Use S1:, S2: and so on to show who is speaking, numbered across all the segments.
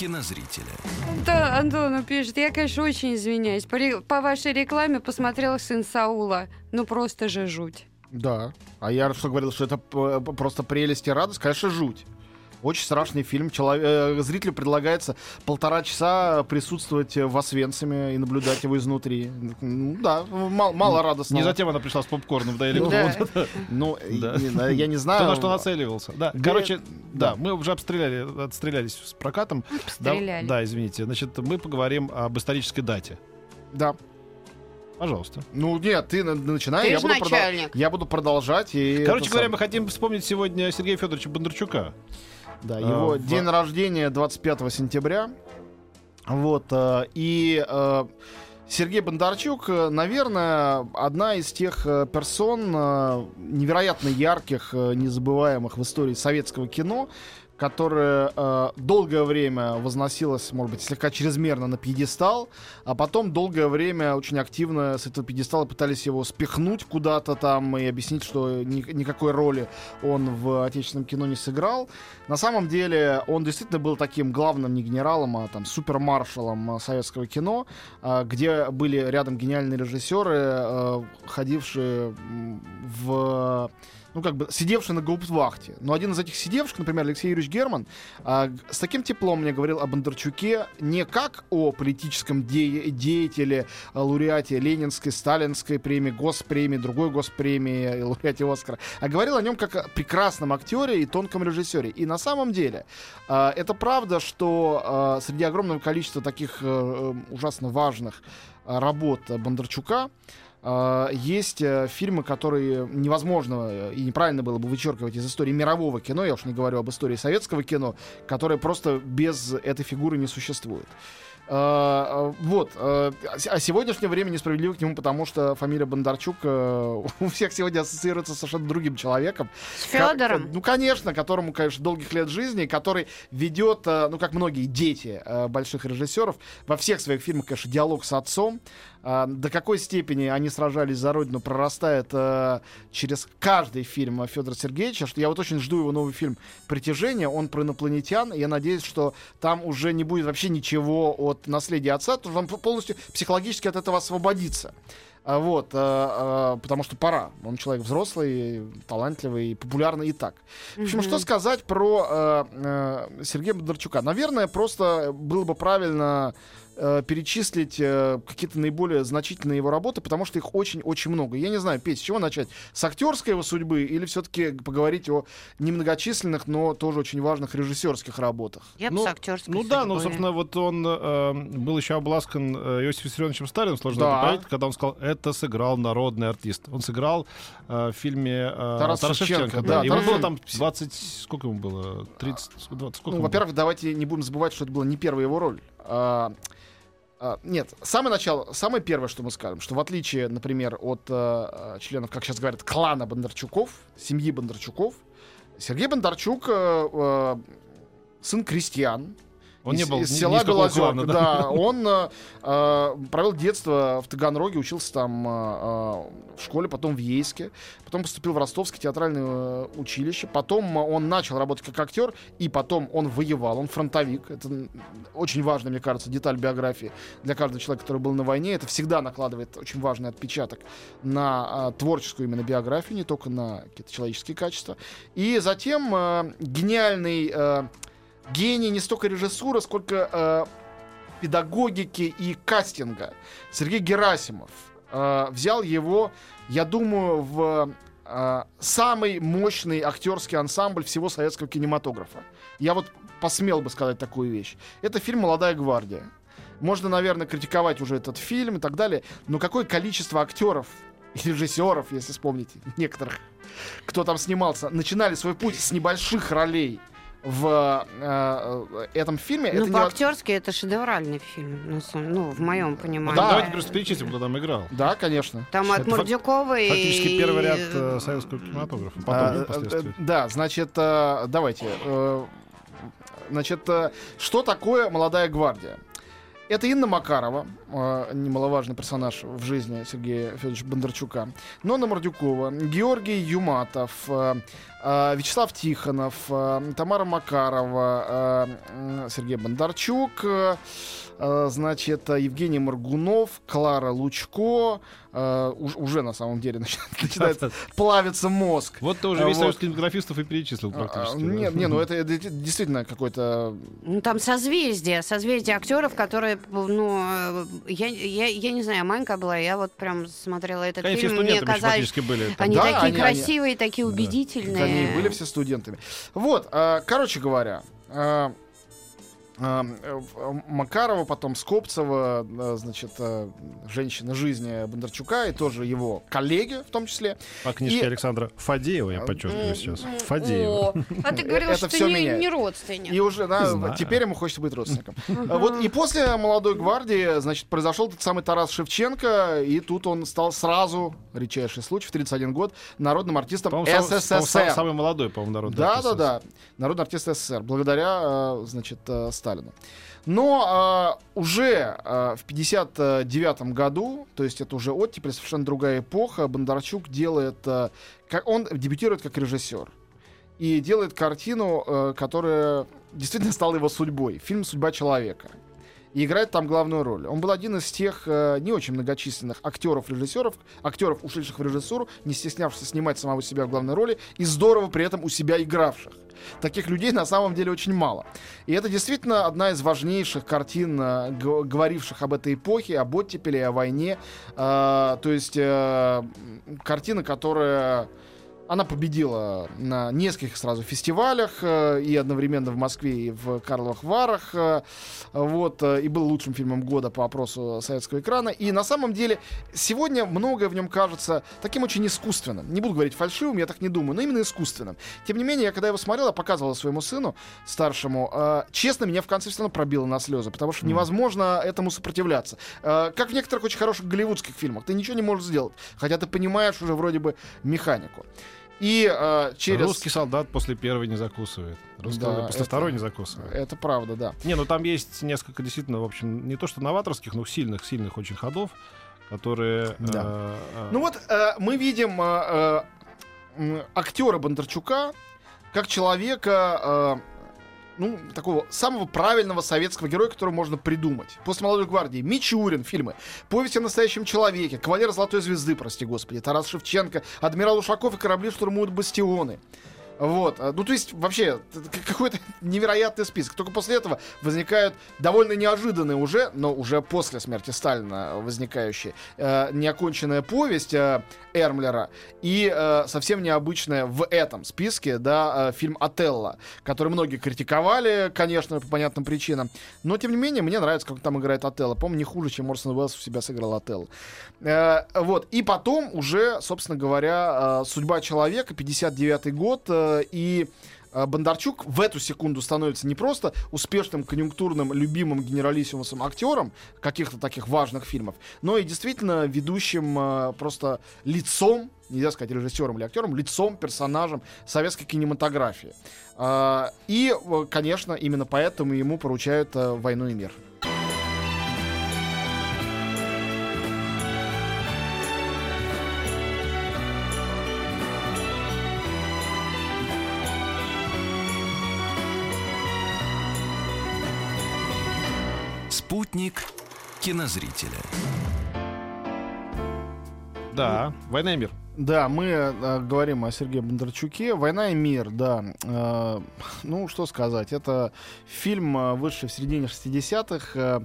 S1: кинозрителя.
S2: Да, Антону пишет, я, конечно, очень извиняюсь. По, ре- по вашей рекламе посмотрела сын Саула. Ну, просто же жуть.
S3: Да. А я что говорил, что это просто прелесть и радость? Конечно, жуть. Очень страшный фильм. Челов- э, Зрителю предлагается полтора часа присутствовать в Освенциме и наблюдать его изнутри. Ну, да, мало, мало радостно.
S4: Не затем она пришла с попкорном, да, или?
S3: Ну, и- я не
S4: То,
S3: знаю.
S4: на что нацеливался. Да,
S3: Где-
S4: короче, да, мы уже обстреляли, отстрелялись с прокатом. Да,
S2: Постреляли.
S4: Да, извините. Значит, мы поговорим об исторической дате.
S3: Да.
S4: Пожалуйста.
S3: Ну, нет, ты на- начинай,
S2: Ты
S3: я буду, продол-
S2: начальник.
S3: я буду продолжать. И
S4: Короче говоря,
S3: сам-
S4: мы хотим вспомнить сегодня Сергея Федоровича Бондарчука.
S3: Да,
S4: А,
S3: его
S4: в-
S3: день рождения 25 сентября. Вот, э, и э, Сергей Бондарчук, э, наверное, одна из тех э, персон э, невероятно ярких, э, незабываемых в истории советского кино, которая э, долгое время возносилась, может быть, слегка чрезмерно на пьедестал, а потом долгое время очень активно с этого пьедестала пытались его спихнуть куда-то там и объяснить, что ни- никакой роли он в отечественном кино не сыграл. На самом деле он действительно был таким главным не генералом, а там супермаршалом э, советского кино, э, где были рядом гениальные режиссеры, э, ходившие в ну, как бы, сидевший на гауптвахте. Но один из этих сидевших, например, Алексей Юрьевич Герман, г- с таким теплом мне говорил о Бондарчуке не как о политическом де- деятеле, а, лауреате Ленинской, Сталинской премии, Госпремии, другой Госпремии, и лауреате Оскара, а говорил о нем как о прекрасном актере и тонком режиссере. И на самом деле а, это правда, что а, среди огромного количества таких э, э, ужасно важных работ э, Бондарчука есть э, фильмы, которые невозможно э, и неправильно было бы вычеркивать из истории мирового кино, я уж не говорю об истории советского кино, которые просто без этой фигуры не существуют. А, а, Вот. а с- А сегодняшнее время несправедливо к нему, потому что фамилия Бондарчук э, у всех сегодня ассоциируется с совершенно другим человеком.
S2: С
S3: Ко-
S2: Федором.
S3: Ну, конечно, которому, конечно, долгих лет жизни, который ведет, э, ну, как многие дети э, больших режиссеров, во всех своих фильмах, конечно, диалог с отцом. А, До какой степени они сражались за родину, прорастает э, через каждый фильм Федора Сергеевича, что я вот очень жду его новый фильм «Притяжение», он про инопланетян, и я надеюсь, что там уже не будет вообще ничего от наследия отца, то он полностью психологически от этого освободится. А, Вот, э, э, потому что пора. Он человек взрослый, талантливый, популярный и так. В общем, что сказать про э, э, Сергея Бондарчука? Наверное, просто было бы правильно э, перечислить э, какие-то наиболее значительные его работы, потому что их очень-очень много. Я не знаю, Петь, с чего начать? С актерской его судьбы или все-таки поговорить о немногочисленных, но тоже очень важных режиссерских работах?
S2: Я бы
S4: Ну,
S2: с актерской
S4: Ну да, ну,
S2: судьбой.
S4: собственно, вот он э, был еще обласкан э, Иосифом Виссарионовичем Сталиным, сложно
S3: Да.
S4: это понять, когда он сказал, это сыграл народный артист. Он сыграл э, в фильме э,
S3: Тарас
S4: Тарас
S3: Шевченко,
S4: Шевченко.
S3: да,
S4: да. Ему было там 20, сколько ему было? 30, 20, сколько
S3: Ну, во-первых, давайте не будем забывать, что это была не первая его роль. А, а, нет, самое начало, самое первое, что мы скажем, что в отличие, например, от э, членов, как сейчас говорят, клана Бондарчуков, семьи Бондарчуков, Сергей Бондарчук э, э, сын крестьян,
S4: Он не был
S3: из села Белозерка,
S4: клана,
S3: да. Он э, э, провел детство в Таганроге, учился там э, э, в школе, потом в Ейске, потом поступил в Ростовское театральное э, училище, потом он начал работать как актер, и потом он воевал, он фронтовик. Это очень важная, мне кажется, деталь биографии для каждого человека, который был на войне. Это всегда накладывает очень важный отпечаток на э, творческую именно биографию, не только на какие-то человеческие качества. И затем э, гениальный э, гений не столько режиссуры, сколько э, педагогики и кастинга. Сергей Герасимов э, взял его, я думаю, в э, самый мощный актерский ансамбль всего советского кинематографа. Я вот посмел бы сказать такую вещь. Это фильм «Молодая гвардия». Можно, наверное, критиковать уже этот фильм и так далее, но какое количество актеров и режиссеров, если вспомните, некоторых, кто там снимался, начинали свой путь с небольших ролей в э, этом фильме.
S2: Ну,
S3: это не-
S2: по-актерски это шедевральный фильм, на самом- ну, в моем понимании.
S3: Да.
S4: Давайте просто перечислим, кто там играл.
S3: Да, конечно.
S2: Там от Мордюкова и...
S4: Фактически первый ряд э, советского кинематографа. Потом,
S3: А,
S4: ну,
S3: э,
S4: впоследствии.
S3: э, Да, значит, э, давайте. э, Значит, э, что такое молодая гвардия? Это Инна Макарова, э, немаловажный персонаж в жизни Сергея Федоровича Бондарчука, Нонна Мордюкова, Георгий Юматов, э, э, Вячеслав Тихонов, э, Тамара Макарова, э, Сергей Бондарчук, э, значит, э, Евгений Моргунов, Клара Лучко, э, уж- уже на самом деле начинает, начинает плавиться мозг.
S4: Вот ты уже весь
S3: вот.
S4: союз кинематографистов и перечислил практически. да.
S3: Нет, не, ну это, это действительно какой-то...
S2: Ну, там созвездие, созвездие актеров, которые, ну, э, я, я, я не знаю, маленькая была, я вот прям смотрела этот
S4: Они все
S2: фильм, мне
S4: фактически были.
S2: они
S3: Да,
S2: такие
S3: они- они-
S2: красивые, такие
S4: Да.
S2: убедительные.
S3: Они были все студентами. Вот, э, короче говоря, э, э, э, Макарова, потом Скопцева, э, значит, э, женщина жизни Бондарчука и тоже его коллеги в том числе.
S4: По книжке
S3: И-
S4: Александра Фадеева, я подчеркиваю сейчас. Фадеева.
S2: О, а ты говорил,
S3: Это
S2: что ты не, родственник.
S3: И уже, да,
S4: Знаю.
S3: теперь ему хочется быть родственником. Вот, и после «Молодой гвардии», значит, произошел тот самый Тарас Шевченко, и тут он стал сразу, редчайший случай, в 31 год, народным артистом СССР.
S4: самый молодой, по-моему, народный
S3: Да,
S4: артист.
S3: да, да. Народный артист СССР. Благодаря, э, значит, э, Сталину. Но э, уже э, в 59 году, то есть это уже оттепель, совершенно другая эпоха, Бондарчук делает... э, как, он дебютирует как режиссер. И делает картину, э, которая действительно стала его судьбой. Фильм «Судьба человека». И играет там главную роль. Он был один из тех э, не очень многочисленных актеров-режиссеров, актеров, ушедших в режиссуру, не стеснявшихся снимать самого себя в главной роли, и здорово при этом у себя игравших. Таких людей на самом деле очень мало. И это действительно одна из важнейших картин, э, говоривших об этой эпохе, об оттепели, о войне. Э, то есть э, картина, которая она победила на нескольких сразу фестивалях, э, и одновременно в Москве, и в Карловых Варах. э, Вот, э, и был лучшим фильмом года по опросу советского экрана. И на самом деле сегодня многое в нем кажется таким очень искусственным. Не буду говорить фальшивым, я так не думаю, но именно искусственным. Тем не менее, я когда его смотрел, я показывал своему сыну старшему, честно, меня в конце все равно пробило на слезы, потому что невозможно этому сопротивляться. Как в некоторых очень хороших голливудских фильмах, ты ничего не можешь сделать, хотя ты понимаешь уже вроде бы механику. И э, через...
S4: Русский солдат после первой не закусывает. Русский
S3: Да,
S4: солдат после
S3: это-
S4: второй не закусывает.
S3: Это правда, да.
S4: Не, ну там есть несколько действительно, в общем, не то что новаторских, но сильных, сильных очень ходов, которые...
S3: Да.
S4: э, э,
S3: Ну вот э, мы видим э, э, актера Бондарчука как человека, э, ну, такого самого правильного советского героя, которого можно придумать. После «Молодой гвардии» Мичурин, фильмы, «Повесть о настоящем человеке», «Кавалер Золотой звезды», прости господи, Тарас Шевченко, «Адмирал Ушаков» и «Корабли штурмуют бастионы». Вот. а, Ну, то есть, вообще, какой-то невероятный список. Только после этого возникают довольно неожиданные уже, но уже после смерти Сталина возникающие, э, неоконченная повесть э, Эрмлера и э, совсем необычная в этом списке, да, э, фильм «Отелло», который многие критиковали, конечно, по понятным причинам. Но, тем не менее, мне нравится, как там играет Отелло. По-моему, не хуже, чем Орсон Уэллс у себя сыграл Отелло. Э, вот. И потом уже, собственно говоря, э, «Судьба человека», 59 год, э, и э, Бондарчук в эту секунду становится не просто успешным, конъюнктурным, любимым генералиссимусом актером каких-то таких важных фильмов, но и действительно ведущим э, просто лицом, нельзя сказать режиссером или актером, лицом, персонажем советской кинематографии. И, э, конечно, именно поэтому ему поручают э, «Войну и мир».
S1: Кинозрителя.
S4: Да, «Война и мир».
S3: Да, мы э, говорим о Сергее Бондарчуке. «Война и мир», да. Э, ну, что сказать. Это фильм, э, вышедший в середине 60-х, э,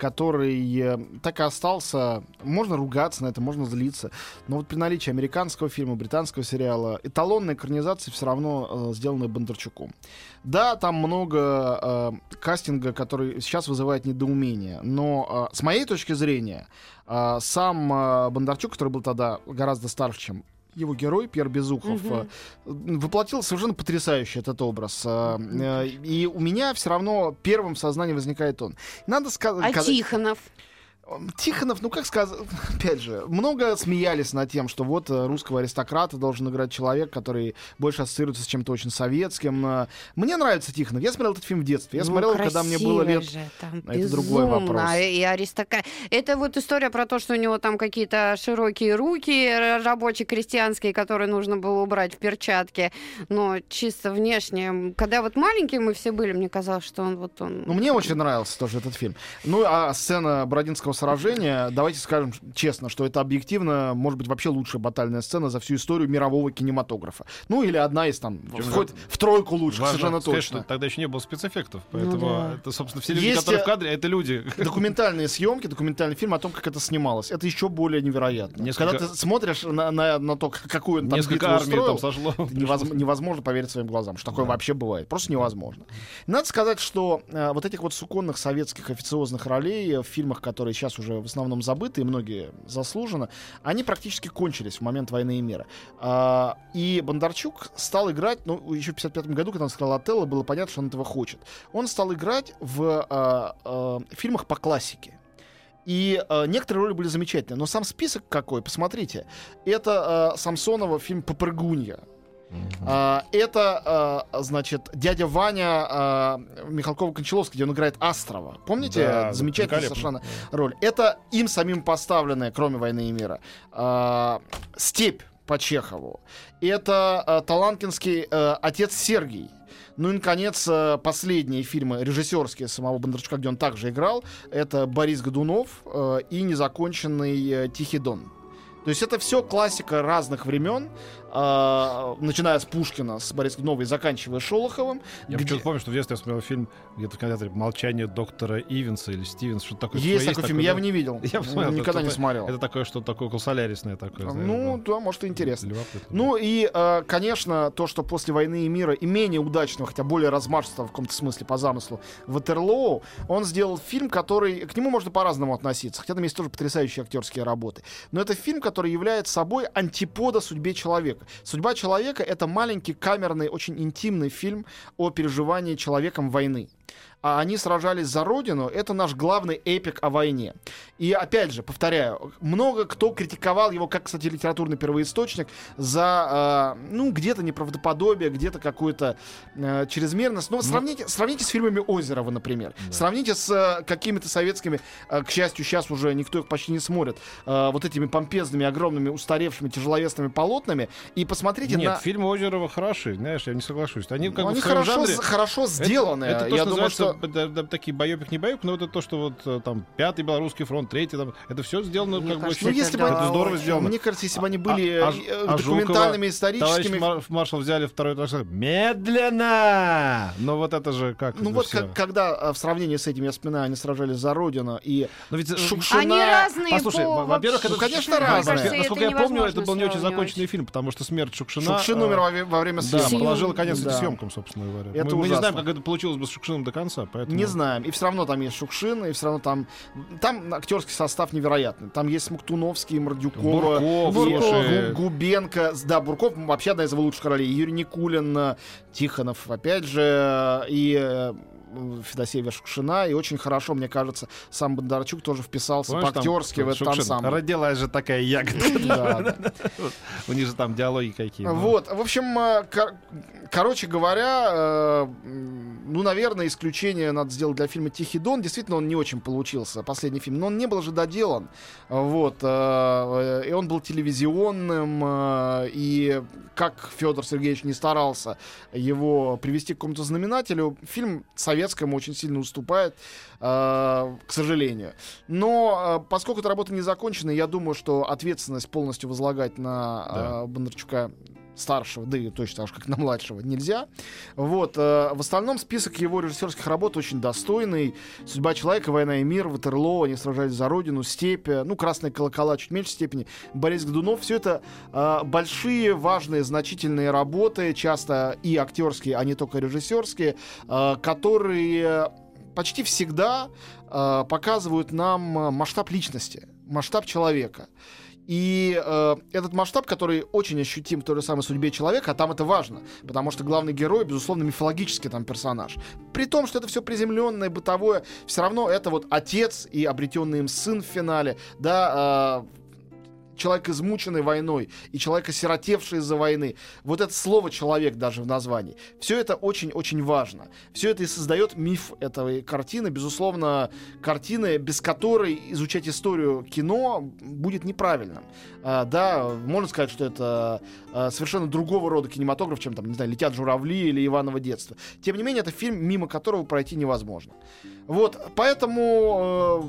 S3: который э, так и остался... Можно ругаться на это, можно злиться. Но вот при наличии американского фильма, британского сериала, эталонной экранизации все равно э, сделаны Бондарчуком. Да, там много э, кастинга, который сейчас вызывает недоумение. Но э, с моей точки зрения, а, сам Бондарчук, который был тогда гораздо старше, чем его герой Пьер Безухов э, воплотил совершенно потрясающий этот образ. Э, э, И у меня все равно первым в сознании возникает он. Надо сказать...
S2: А Тихонов?
S3: Тихонов, ну как сказать, опять же, много смеялись над тем, что вот э, русского аристократа должен играть человек, который больше ассоциируется с чем-то очень советским. Э, Мне нравится Тихонов. Я смотрел этот фильм в детстве. Я
S2: Ну,
S3: смотрел, когда мне было лет...
S2: же там,
S3: Это другой
S2: безумно.
S3: вопрос.
S2: И аристократ. Это вот история про то, что у него там какие-то широкие руки рабочие крестьянские, которые нужно было убрать в перчатки. Но чисто внешне. Когда вот маленькие мы все были, мне казалось, что он вот он...
S3: Ну, мне очень нравился тоже этот фильм. Ну, а сцена Бородинского сражения, давайте скажем честно, что это объективно, может быть, вообще лучшая батальная сцена за всю историю мирового кинематографа. Ну, или одна из там, входит в тройку лучших,
S4: Важно
S3: совершенно
S4: сказать,
S3: точно.
S4: что тогда еще не было спецэффектов, поэтому
S2: да.
S4: это, собственно, все люди,
S3: Есть,
S4: которые
S3: э,
S4: в кадре, это люди.
S3: Документальные съемки, документальный фильм о том, как это снималось. Это еще более невероятно.
S4: Несколько-
S3: Когда ты смотришь на, на, на то, какую он там
S4: Несколько армий там
S3: устроил,
S4: сошло.
S3: невозможно, невозможно поверить своим глазам, что такое вообще бывает. Просто невозможно. Надо сказать, что э, вот этих вот суконных советских официозных ролей э, в фильмах, которые сейчас уже в основном забыты, и многие заслуженно, они практически кончились в момент войны и мира. А, и Бондарчук стал играть, ну, еще в 55 году, когда он сыграл Отелло, было понятно, что он этого хочет. Он стал играть в а, а, фильмах по классике. И э, некоторые роли были замечательные. Но сам список какой, посмотрите. Это э, Самсонова фильм «Попрыгунья». А, это, а, значит, дядя Ваня а, Михалкова-Кончаловский, где он играет Астрова. Помните?
S4: Да,
S3: Замечательная совершенно роль. Это им самим поставленная, кроме «Войны и мира», а, «Степь» по Чехову. Это а, Таланкинский а, отец Сергий. Ну и, наконец, последние фильмы режиссерские самого Бондарчука, где он также играл, это Борис Годунов и незаконченный э, Тихий Дон. То есть это все классика разных времен, э, начиная с Пушкина, с Годуновым и заканчивая Шолоховым.
S4: Я
S3: где-
S4: почему-то помню, что в детстве я смотрел фильм где-то в кинотеатре «Молчание доктора Ивенса» или Стивенса, что-то такое.
S3: Есть такой фильм, я его не видел.
S4: Я посмотрел,
S3: Никогда не смотрел.
S4: Это такое что-то такое солярисное такое. знаешь,
S3: Ну,
S4: да.
S3: да, может, и интересно.
S4: Любопытно.
S3: Ну и, э, конечно, то, что после войны и мира и менее удачного, хотя более размашистого в каком-то смысле по замыслу Ватерлоу, он сделал фильм, который... К нему можно по-разному относиться, хотя там есть тоже потрясающие актерские работы. Но это фильм, который является собой антипода судьбе человека. «Судьба человека» — это маленький, камерный, очень интимный фильм о переживании человеком войны. А они сражались за родину, это наш главный эпик о войне. И опять же, повторяю, много кто критиковал его, как, кстати, литературный первоисточник, за, э, ну, где-то неправдоподобие, где-то какую-то э, чрезмерность. Но сравните, сравните с фильмами Озерова, например. Сравните с э, какими-то советскими, э, к счастью, сейчас уже никто их почти не смотрит, э, вот этими помпезными, огромными, устаревшими, тяжеловесными полотнами, и посмотрите
S4: Нет,
S3: на...
S4: фильмы Озерова хороши, знаешь, я не соглашусь. Они как
S3: Ну,
S4: бы
S3: они хорошо,
S4: жанре-
S3: хорошо сделаны.
S4: Это, это то,
S3: Я
S4: что
S3: думаю,
S4: называется
S3: что...
S4: да, да, такие боепик, не боепик, но это то, что вот э, там пятый белорусский фронт, третий там, это все сделано
S2: Мне
S4: как
S2: кажется,
S4: бы
S3: Ну, если бы
S4: это здорово
S2: очень.
S4: сделано.
S3: Мне кажется, если бы они
S4: А-
S3: были
S4: а-
S3: э,
S4: а
S3: документальными,
S4: Жукова,
S3: историческими...
S4: Товарищ Мар- маршал взяли второй этаж, медленно. Но вот это же как
S3: Ну вот как- когда э, в сравнении с этим я вспоминаю, они сражались за родину и
S4: Но ведь,
S3: Шукшина...
S2: Они разные
S4: Послушай,
S2: по...
S4: во- во-первых, это
S3: Ну, конечно, разные.
S4: Насколько я помню, это был не очень законченный фильм, потому что смерть Шукшина...
S3: Шукшин умер во, время
S4: Да,
S3: съемок.
S4: положила конец
S3: Да.
S4: съемкам, собственно говоря.
S3: Это
S4: мы, не знаем, как это получилось бы с Шукшиным до конца, поэтому...
S3: Не знаем. И все равно там есть Шукшин, и все равно там... Там актерский состав невероятный. Там есть Смоктуновский, Мордюкова,
S4: Бурков,
S3: э, Губенко. Да, Бурков вообще одна из его лучших ролей. Юрий Никулин, э, Тихонов, опять же, э, и э, Федосеева Шукшина. И очень хорошо, мне кажется, сам Бондарчук тоже вписался по-актерски в этот ансамбль.
S4: Родилась же такая ягодка.
S3: Да, да.
S4: У них же там диалоги какие. ну.
S3: Вот, в общем, э, кор- короче говоря, э, ну, наверное, исключение надо сделать для фильма «Тихий дон». Действительно, он не очень получился, последний фильм, но он не был же доделан. Вот, э, и он был телевизионным, и как Федор Сергеевич не старался его привести к какому-то знаменателю, фильм советскому очень сильно уступает, э, к сожалению. Но э, поскольку эта работа не закончена, я думаю, что ответственность полностью возлагать на
S4: Да.
S3: э, Бондарчука старшего, да и точно так же, как на младшего, нельзя. Вот. э, В остальном список его режиссерских работ очень достойный. «Судьба человека», «Война и мир», «Ватерлоо», «Они сражались за родину», «Степь», э, ну, «Красные колокола» чуть меньшей степени, Борис Годунов. Все это э, большие, важные, значительные работы, часто и актерские, а не только режиссерские, э, которые почти всегда э, показывают нам масштаб личности, масштаб человека. И э, этот масштаб, который очень ощутим в той же самой судьбе человека, а там это важно, потому что главный герой, безусловно, мифологический там персонаж. При том, что это все приземленное, бытовое, все равно это вот отец и обретенный им сын в финале, да, э, человек, измученный войной, и человек, осиротевший из-за войны. Вот это слово «человек» даже в названии. Все это очень-очень важно. Все это и создает миф этой картины. Безусловно, картины, без которой изучать историю кино будет неправильным. А, да, можно сказать, что это а, совершенно другого рода кинематограф, чем там, не знаю, «Летят журавли» или «Иваново детство». Тем не менее, это фильм, мимо которого пройти невозможно. Вот, поэтому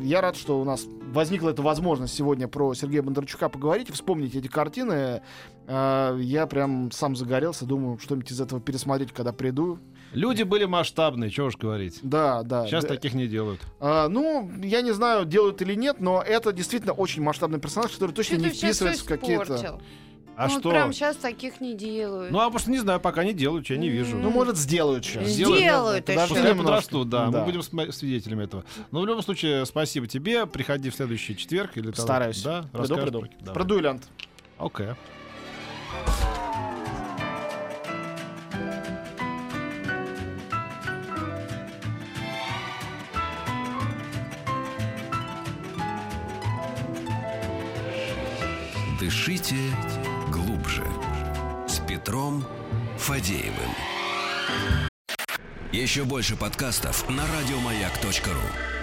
S3: э, я рад, что у нас возникла эта возможность сегодня про Сергея Бондарчука поговорить и вспомнить эти картины. Э, я прям сам загорелся, думаю, что-нибудь из этого пересмотреть, когда приду.
S4: Люди были масштабные, чего уж говорить.
S3: Да, да.
S4: Сейчас
S3: да.
S4: таких не делают.
S3: А, ну, я не знаю, делают или нет, но это действительно очень масштабный персонаж, который точно
S2: Что
S3: не вписывается в какие-то...
S4: А
S2: Ну,
S4: что?
S2: Прям сейчас таких не делают.
S4: Ну, а просто не знаю, пока не делают, я не вижу.
S3: Ну, может, сделают сейчас.
S4: Сделают.
S2: Сделают еще.
S4: Пускай подрастут, да,
S3: Да.
S4: мы будем свидетелями этого. Но в любом случае, спасибо тебе. Приходи в следующий четверг или там-
S3: Стараюсь.
S4: Да,
S3: Приду, приду.
S4: про-.
S3: Про дуэлянт.
S4: Окей.
S1: Дышите глубже. С Петром Фадеевым. Еще больше подкастов на радиомаяк.ру.